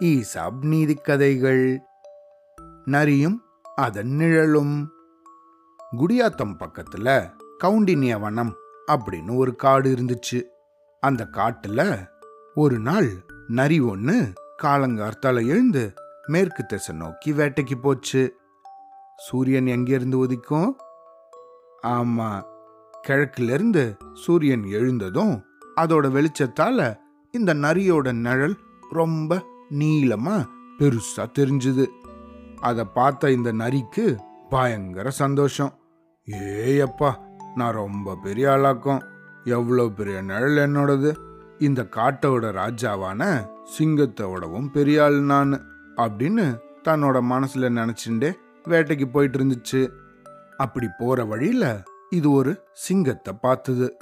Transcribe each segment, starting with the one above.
ESAB நீதி கதைகள் நரியும் அதன் நிழலும். குடியாத்தம் பக்கத்துல கவுண்டினிய வனம் அப்படின்னு ஒரு காடு இருந்துச்சு. அந்த காட்டுல ஒரு நாள் நரி ஒன்று காலங்கார்த்தால எழுந்து மேற்கு திசை நோக்கி வேட்டைக்கு போச்சு. சூரியன் எங்கிருந்து உதிக்கும்? ஆமா கிழக்கிலிருந்து சூரியன் எழுந்ததும் அதோட வெளிச்சத்தால இந்த நரியோட நிழல் ரொம்ப நீளமா பெருசா தெரிஞ்சுது. அதை பார்த்த இந்த நரிக்கு பயங்கர சந்தோஷம். ஏயப்பா நான் ரொம்ப பெரிய ஆளாக்கும். எவ்வளோ பெரிய நிழல் என்னோடது? இந்த காட்டோட ராஜாவான சிங்கத்தோடவும் பெரிய ஆள் நான் அப்படின்னு தன்னோட மனசுல நினைச்சுட்டே வேட்டைக்கு போயிட்டு இருந்துச்சு. அப்படி போற வழியில இது ஒரு சிங்கத்தை பார்த்தது.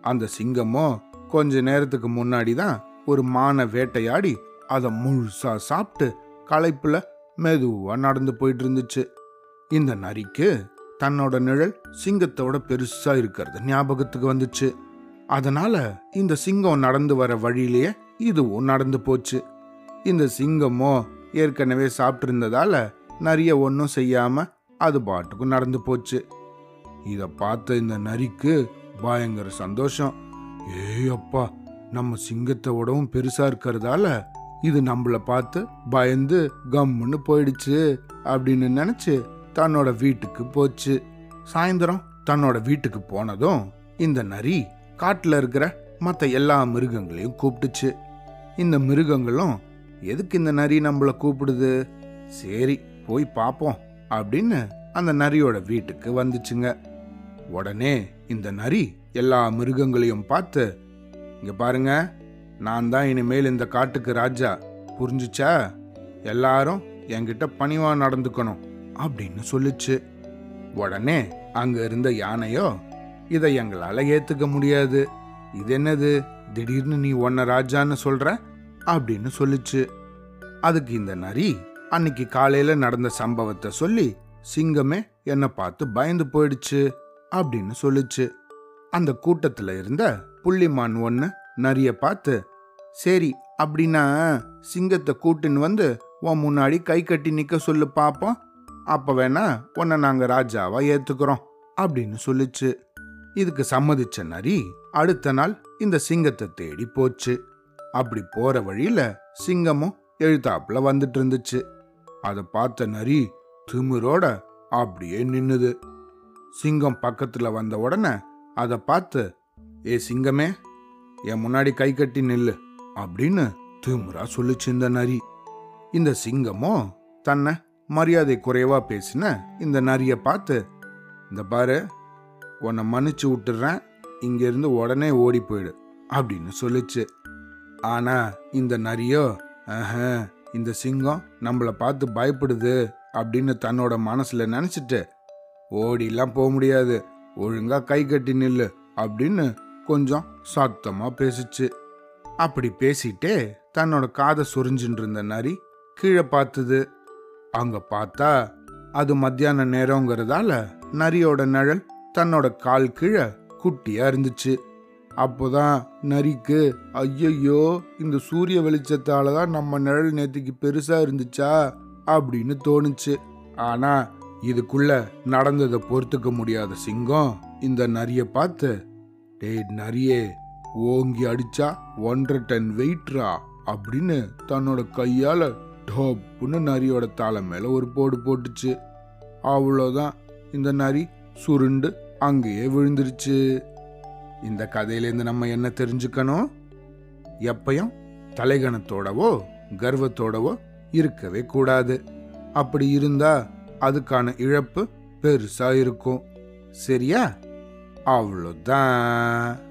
அந்த சிங்கமோ கொஞ்ச நேரத்துக்கு முன்னாடி தான் ஒரு மானை வேட்டையாடி அதை முழுசா சாப்பிட்டு களைப்புல மெதுவா நடந்து போயிட்டு இருந்துச்சு இந்த நரிக்கு தன்னோட நிழல் சிங்கத்தோட பெருசா இருக்கிறது ஞாபகத்துக்கு வந்துச்சு. அதனால இந்த சிங்கம் நடந்து வர வழியிலேயே இதுவும் நடந்து போச்சு. இந்த சிங்கமோ ஏற்கனவே சாப்பிட்டிருந்ததால நிறைய நரிய ஒன்றும் செய்யாம அது பாட்டுக்கும் நடந்து போச்சு. இதை பார்த்த இந்த நரிக்கு பயங்கர சந்தோஷம். ஏய் அப்பா நம்ம சிங்கத்தை விடவும் பெருசா இருக்கிறதால இது நம்மள பார்த்து பயந்து கம்முன்னு போயிடுச்சு அப்படின்னு நினைச்சு தன்னோட வீட்டுக்கு போச்சு. சாயந்தரம் தன்னோட வீட்டுக்கு போனதும் இந்த நரி காட்டில் இருக்கிற மற்ற எல்லா மிருகங்களையும் கூப்பிட்டுச்சு. இந்த மிருகங்களும் எதுக்கு இந்த நரி நம்மள கூப்பிடுது? சரி போய் பார்ப்போம் அப்படின்னு அந்த நரியோட வீட்டுக்கு வந்துச்சுங்க. உடனே இந்த நரி எல்லா மிருகங்களையும் பார்த்து இங்க பாருங்க நான் தான் இனிமேல் இந்த காட்டுக்கு ராஜா. புரிஞ்சுச்சா? எல்லாரும் என்கிட்ட பணிவா நடந்துக்கணும் அப்படின்னு சொல்லுச்சு. உடனே அங்க இருந்த யானையோ இதை எங்களால ஏத்துக்க முடியாது. இது என்னது? திடீர்னு நீ ஒன்ன ராஜான்னு சொல்ற? அப்படின்னு சொல்லுச்சு. அதுக்கு இந்த நரி அன்னைக்கு காலையில நடந்த சம்பவத்தை சொல்லி சிங்கமே என்னை பார்த்து பயந்து போயிடுச்சு. அப்படின்னு சொல்லுச்சு. அந்த கூட்டத்தில் இருந்த புள்ளிமான் ஒன்று நரிய பார்த்து சரி அப்படின்னா சிங்கத்தை கூட்டின்னு வந்து உன் முன்னாடி கை கட்டி நிற்க சொல்லு பார்ப்போம் அப்போ வேணா உன்னை நாங்கள் ராஜாவா ஏற்றுக்கிறோம் அப்படின்னு சொல்லுச்சு. இதுக்கு சம்மதிச்ச நரி அடுத்த நாள் இந்த சிங்கத்தை தேடி போச்சு. அப்படி போற வழியில சிங்கமும் எழுத்தாப்புல வந்துட்டு இருந்துச்சு. அதை பார்த்த நரி திமிரோட அப்படியே நின்னுது. சிங்கம் பக்கத்தில் வந்த உடனே அதை பார்த்து ஏ சிங்கமே என் முன்னாடி கை கட்டி நில்லு அப்படின்னு திமுறா சொல்லுச்சு இந்த நரி. இந்த சிங்கமோ தன்னை மரியாதை குறைவா பேசின இந்த நரிய பார்த்து இந்த பாரு உன்னை மன்னிச்சு விட்டுறேன் இங்கிருந்து உடனே ஓடி போயிடு அப்படின்னு சொல்லுச்சு. ஆனா இந்த நரியோ இந்த சிங்கம் நம்மள பார்த்து பயப்படுது அப்படின்னு தன்னோட மனசுல நினைச்சிட்டு ஓடிலாம் போக முடியாது. ஒழுங்கா கை கட்டி நில்லு அப்படின்னு கொஞ்சம் சத்தமா பேசிச்சு. அப்படி பேசிட்டே தன்னோட காதை சொரிஞ்சுட்டு இருந்த நரி கீழே பார்த்தது அங்க பார்த்தா அது மத்தியான நேரங்கிறதால நரியோட நிழல் தன்னோட கால் கீழே குட்டியா இருந்துச்சு. அப்போதான் நரிக்கு ஐயையோ இந்த சூரிய வெளிச்சத்தால தான் நம்ம நிழல் நேத்திக்கு பெருசா இருந்துச்சா? அப்படின்னு தோணுச்சு. ஆனா இதுக்குள்ள நடந்ததை பொறுத்துக்க முடியாத சிங்கம் இந்த நரிய பார்த்து டேய் நரியே ஓங்கி அடிச்சா ஒன்றரை டன் வெயிட்ரா அப்படின்னு தன்னோட கையால டோப்புன்னு நரியோட தலை மேல ஒரு போடு போட்டுச்சு. அவ்வளோதான் இந்த நரி சுருண்டு அங்கேயே விழுந்துருச்சு. இந்த கதையிலேருந்து நம்ம என்ன தெரிஞ்சுக்கணும்? எப்பயும் தலைகணத்தோடவோ கர்வத்தோடவோ இருக்கவே கூடாது. அப்படி இருந்தா அதுக்கான இழப்பு பெருசா இருக்கும். சரியா? அவ்வளோதான்.